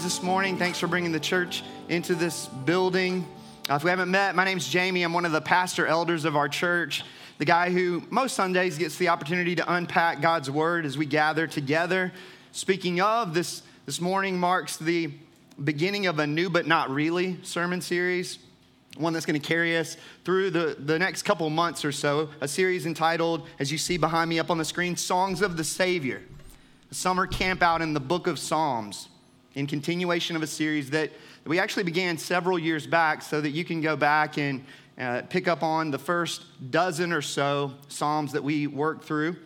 guys this morning. Thanks for bringing the church into this building. Uh, if we haven't met, my name's Jamie. I'm one of the pastor elders of our church, the guy who most Sundays gets the opportunity to unpack God's word as we gather together. Speaking of, this, this morning marks the beginning of a new but not really sermon series, one that's going to carry us through the, the next couple months or so, a series entitled, as you see behind me up on the screen, Songs of the Savior. A summer camp out in the book of Psalms in continuation of a series that we actually began several years back so that you can go back and uh, pick up on the first dozen or so Psalms that we worked through.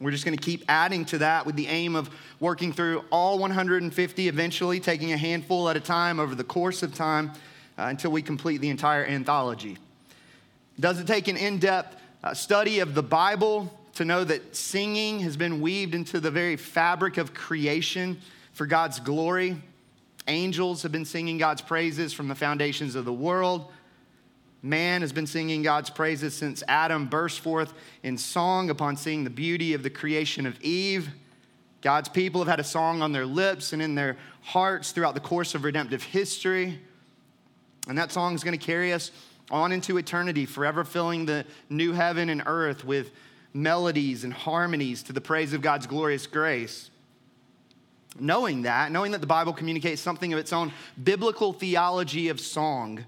We're just going to keep adding to that with the aim of working through all 150 eventually, taking a handful at a time over the course of time uh, until we complete the entire anthology. Does it take an in depth uh, study of the Bible to know that singing has been weaved into the very fabric of creation? For God's glory. Angels have been singing God's praises from the foundations of the world. Man has been singing God's praises since Adam burst forth in song upon seeing the beauty of the creation of Eve. God's people have had a song on their lips and in their hearts throughout the course of redemptive history. And that song is going to carry us on into eternity, forever filling the new heaven and earth with melodies and harmonies to the praise of God's glorious grace knowing that, knowing that the Bible communicates something of its own biblical theology of song,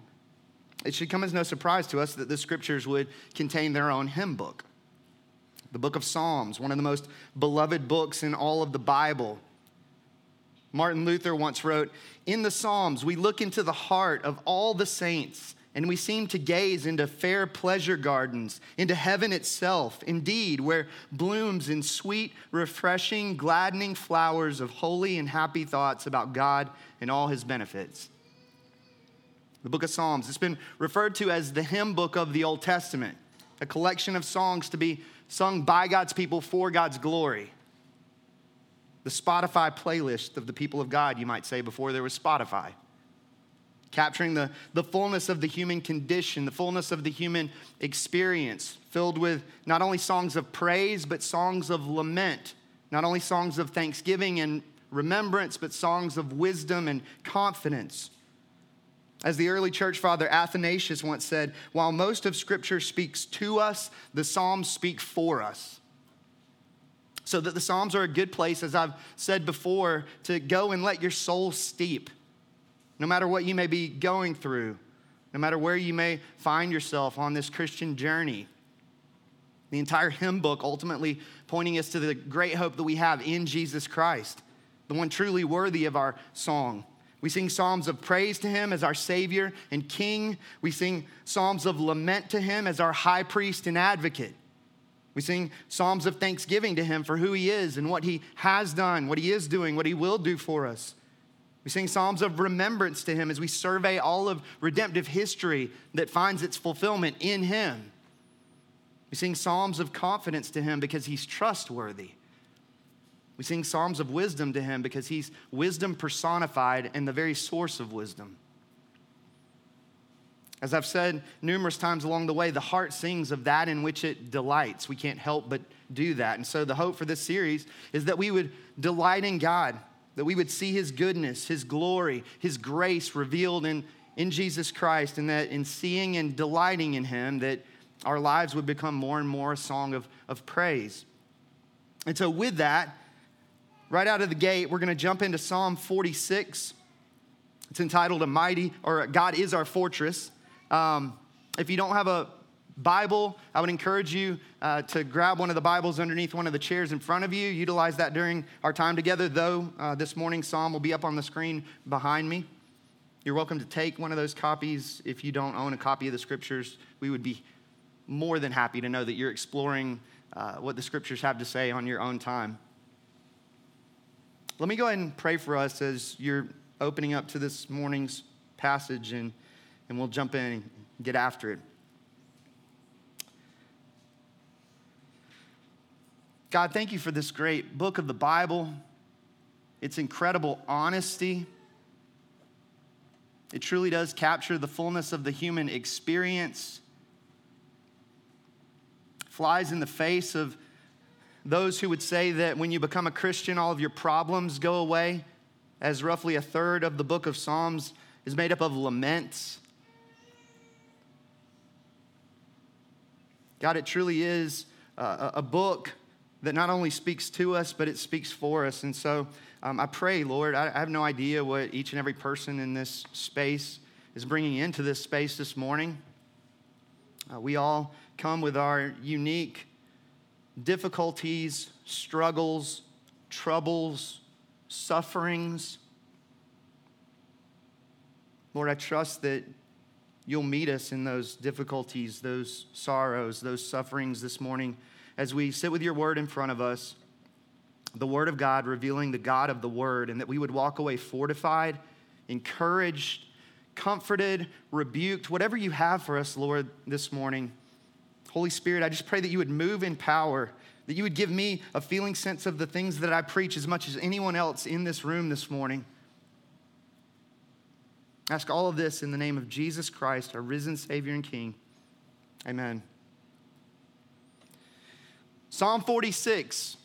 it should come as no surprise to us that the scriptures would contain their own hymn book. The book of Psalms, one of the most beloved books in all of the Bible. Martin Luther once wrote In the Psalms, we look into the heart of all the saints and we seem to gaze into fair pleasure gardens, into heaven itself, indeed, where blooms in sweet, refreshing, gladdening flowers of holy and happy thoughts about God and all his benefits. The book of Psalms, it's been referred to as the hymn book of the Old Testament, a collection of songs to be sung by God's people for God's glory. The Spotify playlist of the people of God, you might say, before there was Spotify capturing the, the fullness of the human condition, the fullness of the human experience, filled with not only songs of praise, but songs of lament, not only songs of thanksgiving and remembrance, but songs of wisdom and confidence. As the early church father Athanasius once said, while most of Scripture speaks to us, the Psalms speak for us. So that the Psalms are a good place, as I've said before, to go and let your soul steep no matter what you may be going through, no matter where you may find yourself on this Christian journey. The entire hymn book ultimately pointing us to the great hope that we have in Jesus Christ, the one truly worthy of our song. We sing psalms of praise to him as our Savior and King. We sing psalms of lament to him as our high priest and advocate. We sing psalms of thanksgiving to him for who he is and what he has done, what he is doing, what he will do for us. We sing psalms of remembrance to him as we survey all of redemptive history that finds its fulfillment in him. We sing psalms of confidence to him because he's trustworthy. We sing psalms of wisdom to him because he's wisdom personified and the very source of wisdom. As I've said numerous times along the way, the heart sings of that in which it delights. We can't help but do that. And so the hope for this series is that we would delight in God that we would see his goodness, his glory, his grace revealed in, in Jesus Christ, and that in seeing and delighting in him, that our lives would become more and more a song of, of praise. And so, with that, right out of the gate, we're going to jump into Psalm 46. It's entitled A Mighty, or God is Our Fortress. Um, if you don't have a Bible, I would encourage you uh, to grab one of the Bibles underneath one of the chairs in front of you. Utilize that during our time together, though uh, this morning's psalm will be up on the screen behind me. You're welcome to take one of those copies. If you don't own a copy of the scriptures, we would be more than happy to know that you're exploring uh, what the scriptures have to say on your own time. Let me go ahead and pray for us as you're opening up to this morning's passage, and, and we'll jump in and get after it. God, thank you for this great book of the Bible, its incredible honesty. It truly does capture the fullness of the human experience, flies in the face of those who would say that when you become a Christian, all of your problems go away, as roughly a third of the book of Psalms is made up of laments. God, it truly is a, book that not only speaks to us, but it speaks for us. And so um, I pray, Lord, I, I have no idea what each and every person in this space is bringing into this space this morning. Uh, we all come with our unique difficulties, struggles, troubles, sufferings. Lord, I trust that you'll meet us in those difficulties, those sorrows, those sufferings this morning as we sit with your word in front of us, the word of God revealing the God of the word, and that we would walk away fortified, encouraged, comforted, rebuked, whatever you have for us, Lord, this morning. Holy Spirit, I just pray that you would move in power, that you would give me a feeling sense of the things that I preach as much as anyone else in this room this morning. ask all of this in the name of Jesus Christ, our risen Savior and King. Amen. Psalm 46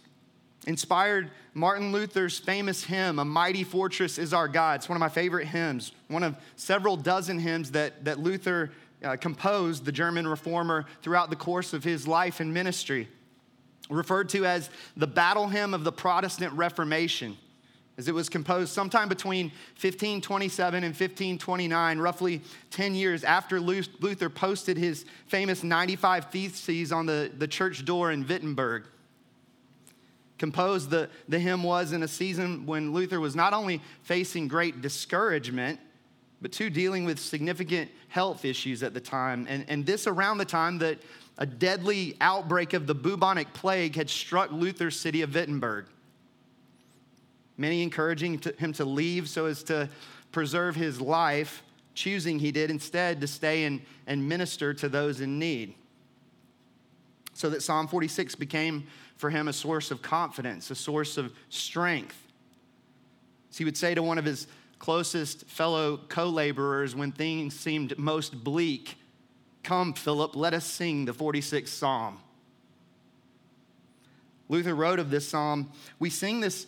inspired Martin Luther's famous hymn, A Mighty Fortress is Our God. It's one of my favorite hymns, one of several dozen hymns that, that Luther uh, composed, the German reformer, throughout the course of his life and ministry. Referred to as the battle hymn of the Protestant Reformation, as it was composed sometime between 1527 and 1529, roughly 10 years after Luther posted his famous 95 Theses on the, the church door in Wittenberg composed the, the hymn was in a season when Luther was not only facing great discouragement, but two, dealing with significant health issues at the time. And, and this around the time that a deadly outbreak of the bubonic plague had struck Luther's city of Wittenberg. Many encouraging him to leave so as to preserve his life, choosing he did instead to stay and, and minister to those in need. So that Psalm 46 became for him a source of confidence, a source of strength. So he would say to one of his closest fellow co laborers when things seemed most bleak, Come, Philip, let us sing the 46th Psalm. Luther wrote of this psalm, we sing this,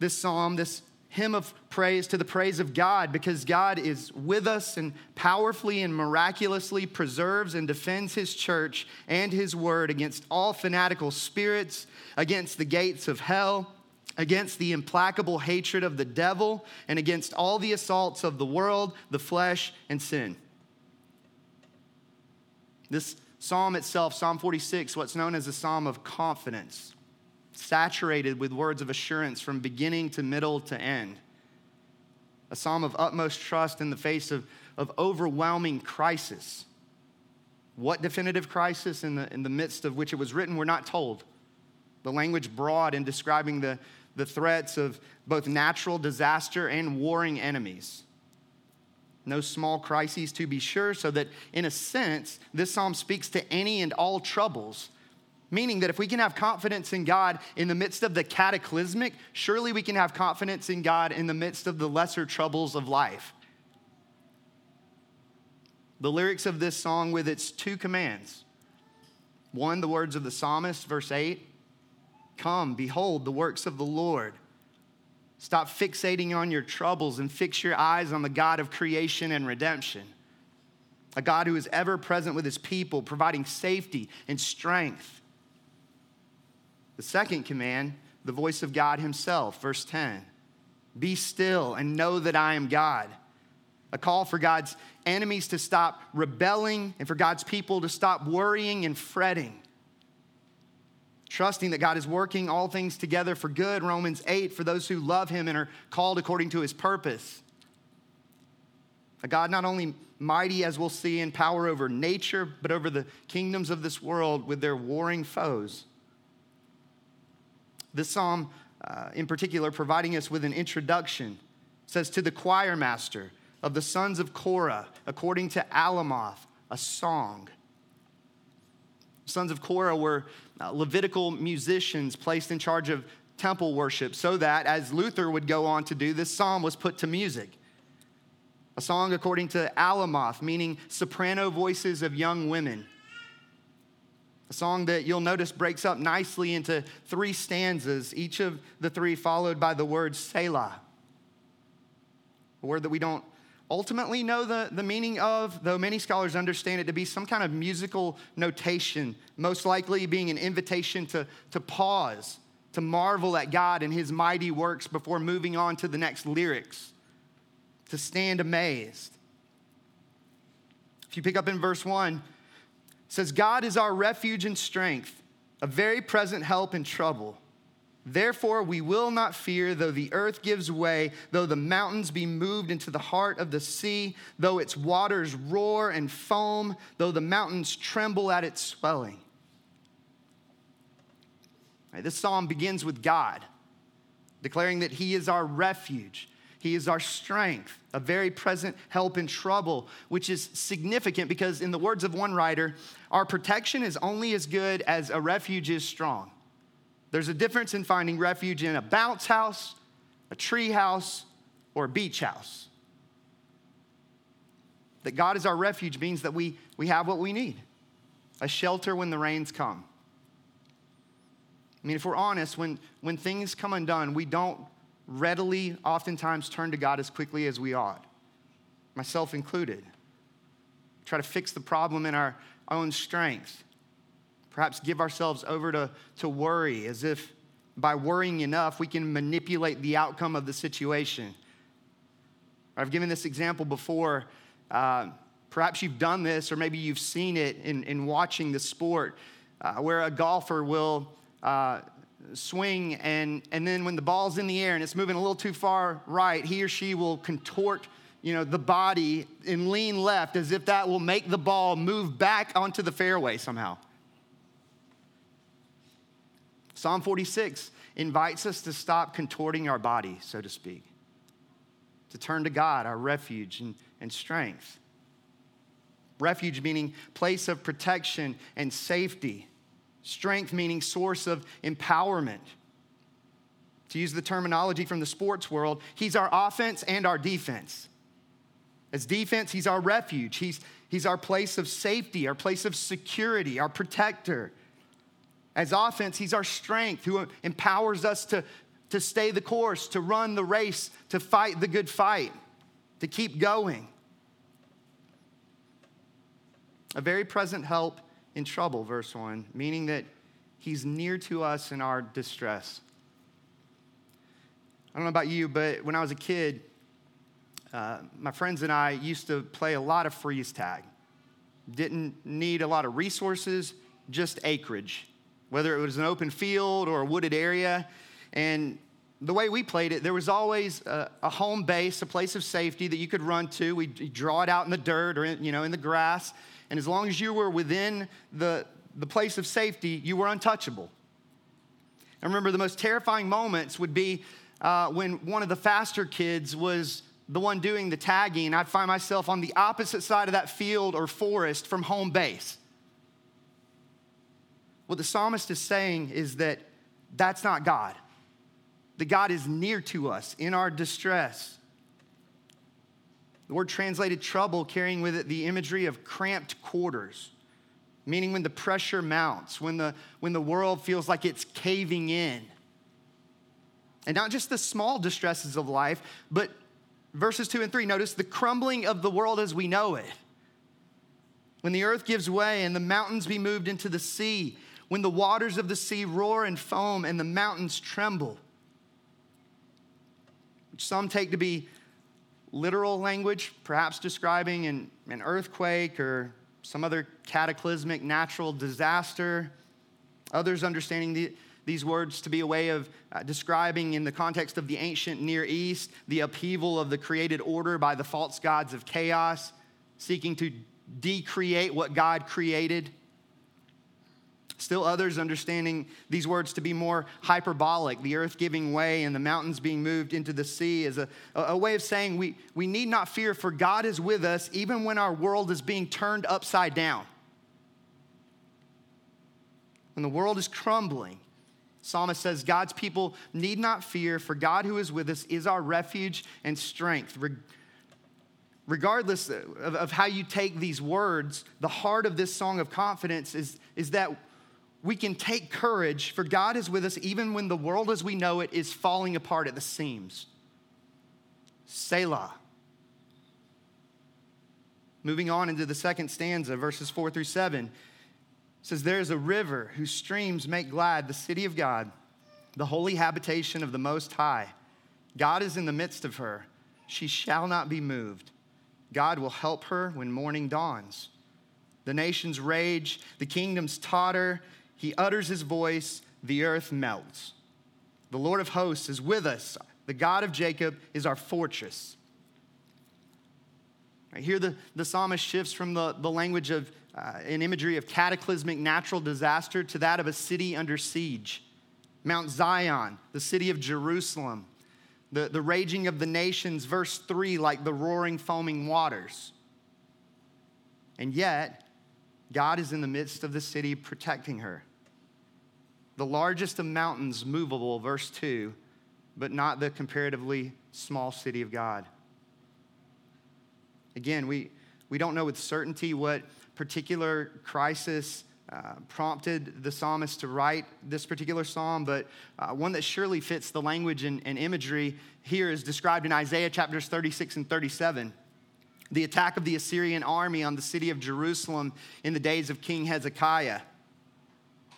this psalm, this hymn of praise to the praise of God because God is with us and powerfully and miraculously preserves and defends his church and his word against all fanatical spirits, against the gates of hell against the implacable hatred of the devil and against all the assaults of the world, the flesh, and sin. This psalm itself, Psalm 46, what's known as a psalm of confidence, saturated with words of assurance from beginning to middle to end. A psalm of utmost trust in the face of, of overwhelming crisis. What definitive crisis in the, in the midst of which it was written, we're not told. The language broad in describing the, the threats of both natural disaster and warring enemies. No small crises, to be sure, so that in a sense, this psalm speaks to any and all troubles. Meaning that if we can have confidence in God in the midst of the cataclysmic, surely we can have confidence in God in the midst of the lesser troubles of life. The lyrics of this song, with its two commands one, the words of the psalmist, verse 8 Come, behold the works of the Lord. Stop fixating on your troubles and fix your eyes on the God of creation and redemption. A God who is ever present with his people, providing safety and strength. The second command, the voice of God himself, verse 10 Be still and know that I am God. A call for God's enemies to stop rebelling and for God's people to stop worrying and fretting trusting that God is working all things together for good, Romans 8, for those who love him and are called according to his purpose. A God not only mighty, as we'll see, in power over nature, but over the kingdoms of this world with their warring foes. This psalm uh, in particular, providing us with an introduction. It says, To the choir master of the sons of Korah, according to Alamoth, a song. Sons of Korah were uh, Levitical musicians placed in charge of temple worship, so that, as Luther would go on to do, this psalm was put to music. A song according to Alamoth, meaning soprano voices of young women. A song that you'll notice breaks up nicely into three stanzas, each of the three followed by the word Selah. A word that we don't ultimately know the, the meaning of, though many scholars understand it to be some kind of musical notation, most likely being an invitation to, to pause, to marvel at God and his mighty works before moving on to the next lyrics, to stand amazed. If you pick up in verse 1, says, God is our refuge and strength, a very present help in trouble. Therefore, we will not fear, though the earth gives way, though the mountains be moved into the heart of the sea, though its waters roar and foam, though the mountains tremble at its swelling. Right, this psalm begins with God, declaring that He is our refuge, he is our strength, a very present help in trouble, which is significant because, in the words of one writer, our protection is only as good as a refuge is strong. There's a difference in finding refuge in a bounce house, a tree house, or a beach house. That God is our refuge means that we, we have what we need a shelter when the rains come. I mean, if we're honest, when, when things come undone, we don't readily, oftentimes, turn to God as quickly as we ought, myself included. Try to fix the problem in our own strength. Perhaps give ourselves over to, to worry as if by worrying enough we can manipulate the outcome of the situation. I've given this example before. Uh, perhaps you've done this, or maybe you've seen it in, in watching the sport, uh, where a golfer will uh, swing, and, and then when the ball's in the air and it's moving a little too far right, he or she will contort you know, the body and lean left as if that will make the ball move back onto the fairway somehow. Psalm 46 invites us to stop contorting our body, so to speak, to turn to God, our refuge and, and strength. Refuge meaning place of protection and safety. Strength meaning source of empowerment. To use the terminology from the sports world, he's our offense and our defense. As defense, he's our refuge. He's, he's our place of safety, our place of security, our protector. As offense, he's our strength who empowers us to, to stay the course, to run the race, to fight the good fight, to keep going. A very present help in trouble, verse 1, meaning that he's near to us in our distress. I don't know about you, but when I was a kid, uh, my friends and I used to play a lot of freeze tag. Didn't need a lot of resources, just acreage, whether it was an open field or a wooded area. And the way we played it, there was always a, a home base, a place of safety that you could run to. We'd draw it out in the dirt or in, you know in the grass, and as long as you were within the, the place of safety, you were untouchable. I remember the most terrifying moments would be uh, when one of the faster kids was the one doing the tagging. I'd find myself on the opposite side of that field or forest from home base. What the psalmist is saying is that that's not God. That God is near to us in our distress. The word translated trouble carrying with it the imagery of cramped quarters, meaning when the pressure mounts, when the, when the world feels like it's caving in. And not just the small distresses of life, but verses two and three, notice the crumbling of the world as we know it. When the earth gives way and the mountains be moved into the sea, when the waters of the sea roar and foam and the mountains tremble, which some take to be literal language, perhaps describing an, an earthquake or some other cataclysmic natural disaster. Others understanding the, these words to be a way of uh, describing, in the context of the ancient Near East, the upheaval of the created order by the false gods of chaos, seeking to decreate what God created. Still, others understanding these words to be more hyperbolic, the earth giving way and the mountains being moved into the sea, as a, a way of saying we, we need not fear, for God is with us even when our world is being turned upside down. When the world is crumbling, Psalmist says, God's people need not fear, for God who is with us is our refuge and strength. Regardless of, of how you take these words, the heart of this song of confidence is, is that we can take courage, for God is with us even when the world as we know it is falling apart at the seams. Selah. Moving on into the second stanza, verses four through seven, says, There is a river whose streams make glad the city of God, the holy habitation of the Most High. God is in the midst of her. She shall not be moved. God will help her when morning dawns. The nations rage, the kingdoms totter. He utters his voice, the earth melts. The Lord of hosts is with us. The God of Jacob is our fortress. Right here, the, the psalmist shifts from the, the language of uh, an imagery of cataclysmic natural disaster to that of a city under siege. Mount Zion, the city of Jerusalem, the, the raging of the nations, verse 3, like the roaring, foaming waters. And yet, God is in the midst of the city protecting her the largest of mountains movable, verse 2, but not the comparatively small city of God. Again, we, we don't know with certainty what particular crisis uh, prompted the psalmist to write this particular psalm, but uh, one that surely fits the language and, and imagery here is described in Isaiah chapters 36 and 37 the attack of the Assyrian army on the city of Jerusalem in the days of King Hezekiah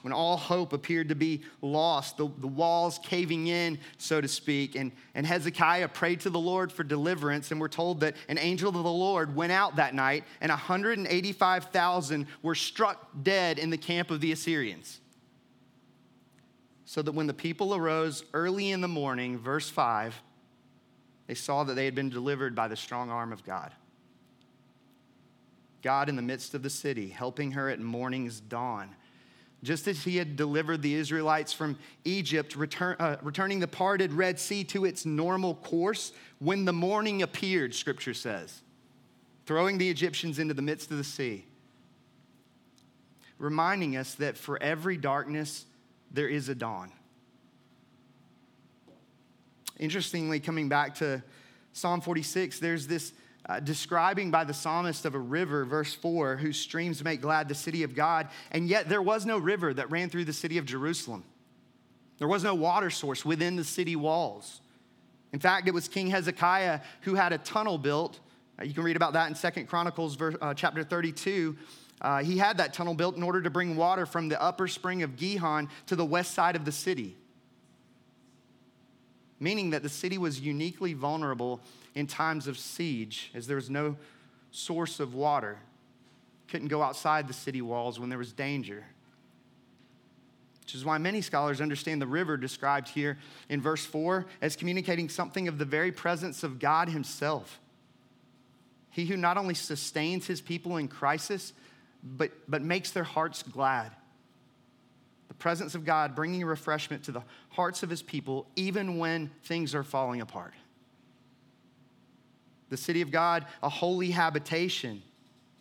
when all hope appeared to be lost, the, the walls caving in, so to speak. And, and Hezekiah prayed to the Lord for deliverance, and we're told that an angel of the Lord went out that night, and 185,000 were struck dead in the camp of the Assyrians. So that when the people arose early in the morning, verse 5, they saw that they had been delivered by the strong arm of God. God in the midst of the city, helping her at morning's dawn just as he had delivered the Israelites from Egypt, return, uh, returning the parted Red Sea to its normal course when the morning appeared, scripture says, throwing the Egyptians into the midst of the sea, reminding us that for every darkness, there is a dawn. Interestingly, coming back to Psalm 46, there's this uh, describing by the psalmist of a river, verse 4, whose streams make glad the city of God. And yet there was no river that ran through the city of Jerusalem. There was no water source within the city walls. In fact, it was King Hezekiah who had a tunnel built. Uh, you can read about that in Second Chronicles verse, uh, chapter 32. Uh, he had that tunnel built in order to bring water from the upper spring of Gihon to the west side of the city, meaning that the city was uniquely vulnerable in times of siege, as there was no source of water. Couldn't go outside the city walls when there was danger. Which is why many scholars understand the river described here in verse 4 as communicating something of the very presence of God Himself. He who not only sustains His people in crisis, but, but makes their hearts glad. The presence of God bringing refreshment to the hearts of His people, even when things are falling apart the city of God a holy habitation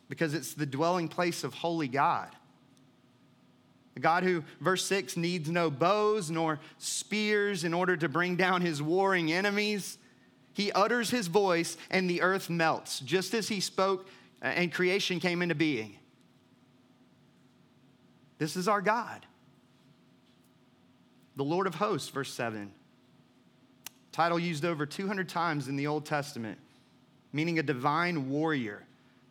because it's the dwelling place of holy God. A God who, verse 6, needs no bows nor spears in order to bring down his warring enemies. He utters his voice and the earth melts, just as he spoke and creation came into being. This is our God. The Lord of hosts, verse 7. Title used over 200 times in the Old Testament meaning a divine warrior,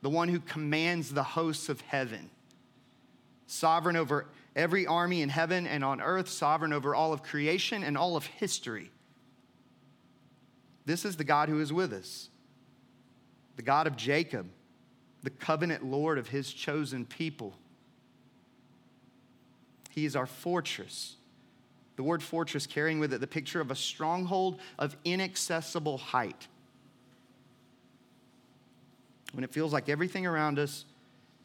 the one who commands the hosts of heaven, sovereign over every army in heaven and on earth, sovereign over all of creation and all of history. This is the God who is with us, the God of Jacob, the covenant Lord of his chosen people. He is our fortress. The word fortress carrying with it the picture of a stronghold of inaccessible height when it feels like everything around us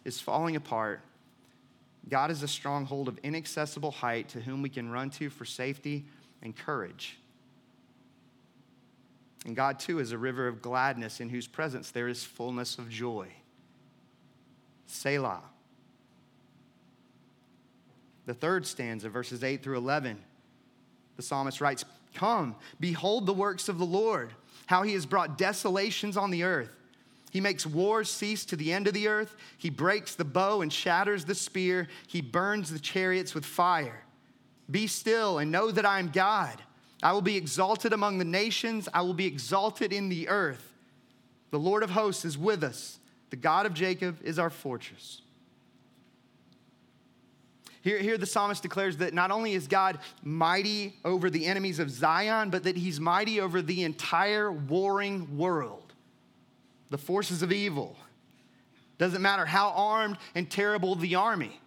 is falling apart, God is a stronghold of inaccessible height to whom we can run to for safety and courage. And God, too, is a river of gladness in whose presence there is fullness of joy. Selah. The third stanza, verses 8 through 11, the psalmist writes, Come, behold the works of the Lord, how he has brought desolations on the earth. He makes wars cease to the end of the earth. He breaks the bow and shatters the spear. He burns the chariots with fire. Be still and know that I am God. I will be exalted among the nations, I will be exalted in the earth. The Lord of hosts is with us, the God of Jacob is our fortress. Here, here the psalmist declares that not only is God mighty over the enemies of Zion, but that he's mighty over the entire warring world, the forces of evil. Doesn't matter how armed and terrible the army.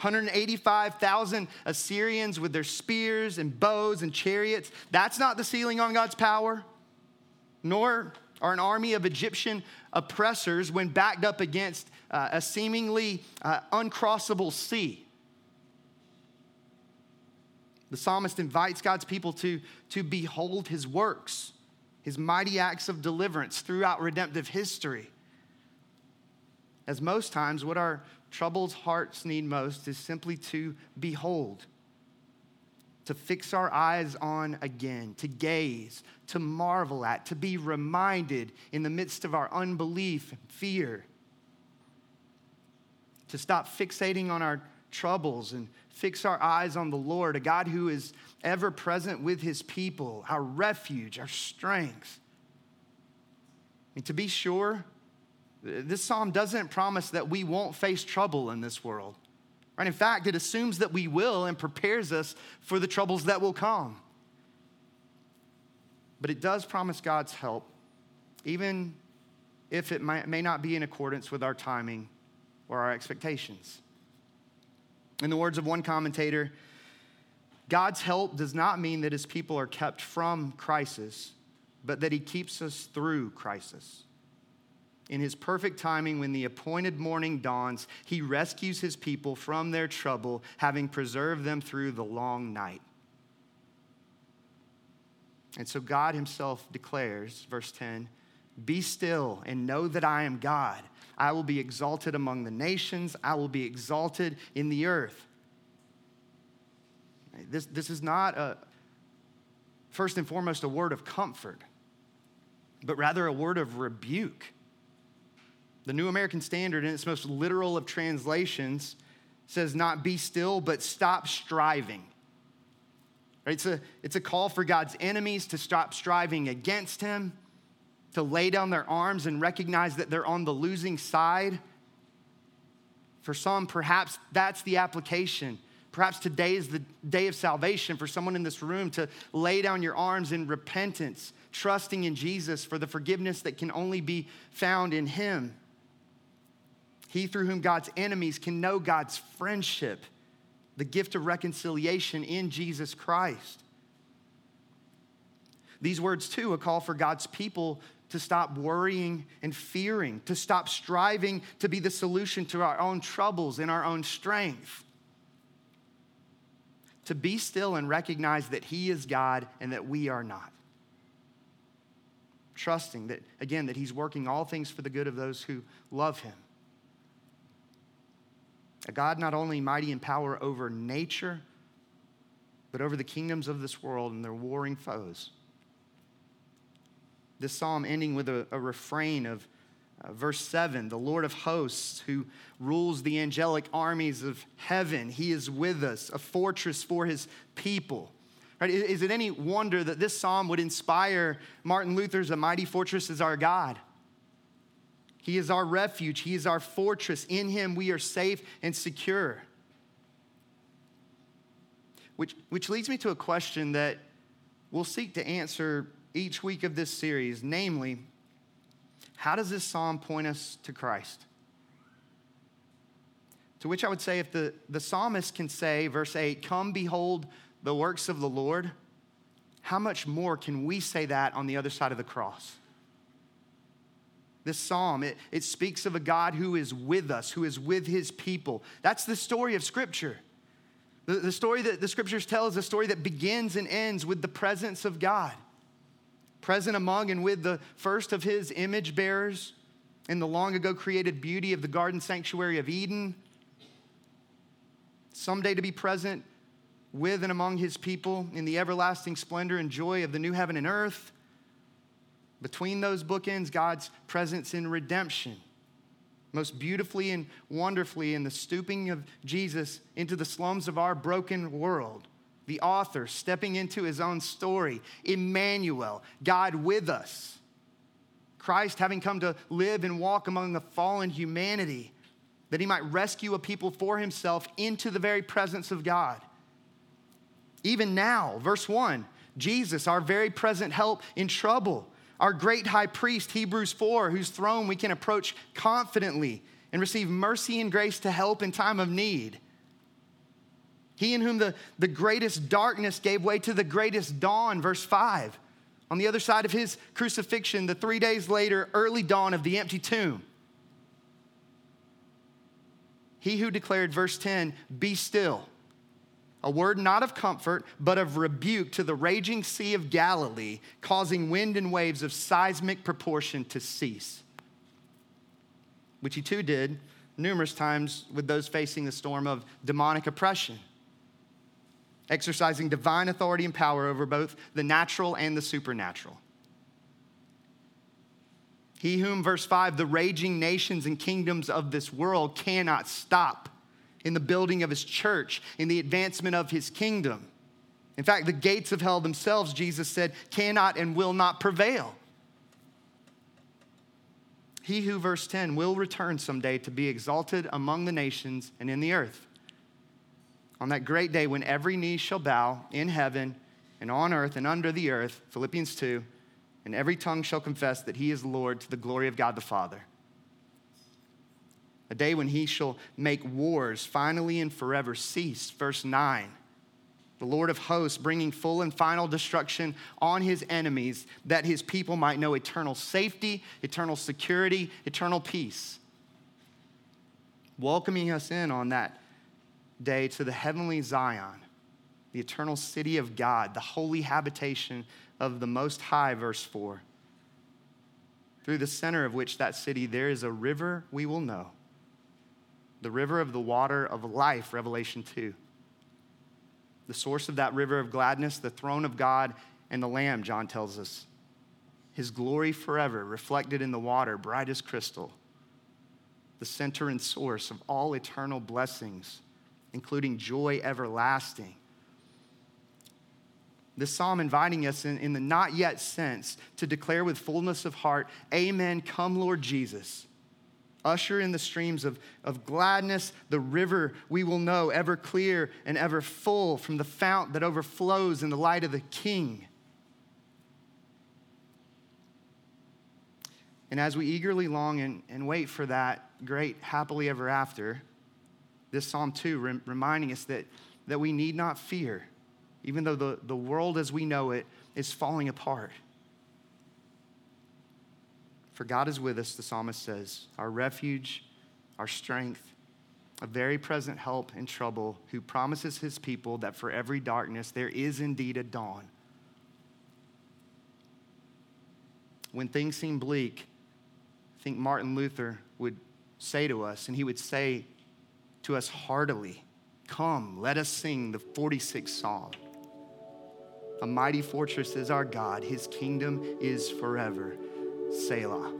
185,000 Assyrians with their spears and bows and chariots. That's not the ceiling on God's power, nor are an army of Egyptian oppressors when backed up against uh, a seemingly uh, uncrossable sea. The psalmist invites God's people to, to behold his works, his mighty acts of deliverance throughout redemptive history. As most times, what our troubled hearts need most is simply to behold, to fix our eyes on again, to gaze, to marvel at, to be reminded in the midst of our unbelief and fear, to stop fixating on our troubles and fix our eyes on the Lord, a God who is ever present with his people, our refuge, our strength. And to be sure, this psalm doesn't promise that we won't face trouble in this world. Right? In fact, it assumes that we will and prepares us for the troubles that will come. But it does promise God's help, even if it may not be in accordance with our timing or our expectations. In the words of one commentator, God's help does not mean that his people are kept from crisis, but that he keeps us through crisis. In his perfect timing, when the appointed morning dawns, he rescues his people from their trouble, having preserved them through the long night. And so God himself declares, verse 10 Be still and know that I am God. I will be exalted among the nations, I will be exalted in the earth. This, this is not a, first and foremost a word of comfort, but rather a word of rebuke. The New American Standard, in its most literal of translations, says not be still, but stop striving. It's a, it's a call for God's enemies to stop striving against him to lay down their arms and recognize that they're on the losing side. For some, perhaps that's the application. Perhaps today is the day of salvation for someone in this room to lay down your arms in repentance, trusting in Jesus for the forgiveness that can only be found in Him. He through whom God's enemies can know God's friendship, the gift of reconciliation in Jesus Christ. These words, too, a call for God's people to stop worrying and fearing, to stop striving to be the solution to our own troubles in our own strength. To be still and recognize that He is God and that we are not. Trusting that, again, that He's working all things for the good of those who love Him. A God not only mighty in power over nature, but over the kingdoms of this world and their warring foes this psalm ending with a, a refrain of uh, verse 7 the Lord of hosts, who rules the angelic armies of heaven, he is with us, a fortress for his people. Right? Is it any wonder that this psalm would inspire Martin Luther's A Mighty Fortress is Our God? He is our refuge, He is our fortress. In Him we are safe and secure. Which, which leads me to a question that we'll seek to answer each week of this series, namely, how does this psalm point us to Christ? To which I would say, if the, the psalmist can say, verse 8, Come behold the works of the Lord, how much more can we say that on the other side of the cross? this psalm. It, it speaks of a God who is with us, who is with his people. That's the story of Scripture. The, the story that the Scriptures tell is a story that begins and ends with the presence of God, present among and with the first of his image bearers in the long ago created beauty of the garden sanctuary of Eden, someday to be present with and among his people in the everlasting splendor and joy of the new heaven and earth. Between those bookends, God's presence in redemption. Most beautifully and wonderfully in the stooping of Jesus into the slums of our broken world. The author stepping into his own story. Emmanuel, God with us. Christ having come to live and walk among the fallen humanity that he might rescue a people for himself into the very presence of God. Even now, verse 1, Jesus, our very present help in trouble, our great high priest, Hebrews 4, whose throne we can approach confidently and receive mercy and grace to help in time of need. He in whom the, the greatest darkness gave way to the greatest dawn, verse 5. On the other side of his crucifixion, the three days later, early dawn of the empty tomb. He who declared, verse 10, be still a word not of comfort, but of rebuke to the raging sea of Galilee, causing wind and waves of seismic proportion to cease. Which he too did numerous times with those facing the storm of demonic oppression, exercising divine authority and power over both the natural and the supernatural. He whom, verse 5, the raging nations and kingdoms of this world cannot stop in the building of his church, in the advancement of his kingdom. In fact, the gates of hell themselves, Jesus said, cannot and will not prevail. He who, verse 10, will return someday to be exalted among the nations and in the earth. On that great day when every knee shall bow in heaven and on earth and under the earth, Philippians 2, and every tongue shall confess that he is Lord to the glory of God the Father a day when he shall make wars finally and forever cease. Verse 9. The Lord of hosts bringing full and final destruction on his enemies, that his people might know eternal safety, eternal security, eternal peace. Welcoming us in on that day to the heavenly Zion, the eternal city of God, the holy habitation of the Most High, verse 4. Through the center of which that city there is a river we will know the river of the water of life, Revelation 2. The source of that river of gladness, the throne of God and the Lamb, John tells us. His glory forever, reflected in the water, bright as crystal. The center and source of all eternal blessings, including joy everlasting. This psalm inviting us in, in the not yet sense to declare with fullness of heart, Amen, come Lord Jesus Usher in the streams of, of gladness, the river we will know, ever clear and ever full from the fount that overflows in the light of the King. And as we eagerly long and, and wait for that great happily ever after, this Psalm 2 rem- reminding us that, that we need not fear, even though the, the world as we know it is falling apart. For God is with us, the psalmist says, our refuge, our strength, a very present help in trouble, who promises his people that for every darkness there is indeed a dawn. When things seem bleak, I think Martin Luther would say to us, and he would say to us heartily, Come, let us sing the 46th Psalm. A mighty fortress is our God, his kingdom is forever. Selah.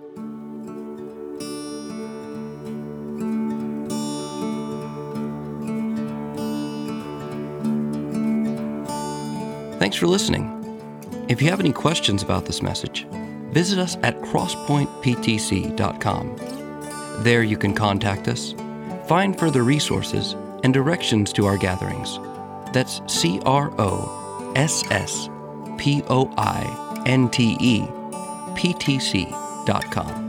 Thanks for listening. If you have any questions about this message, visit us at crosspointptc.com. There you can contact us, find further resources, and directions to our gatherings. That's C R O S S P O I N T E ptc.com.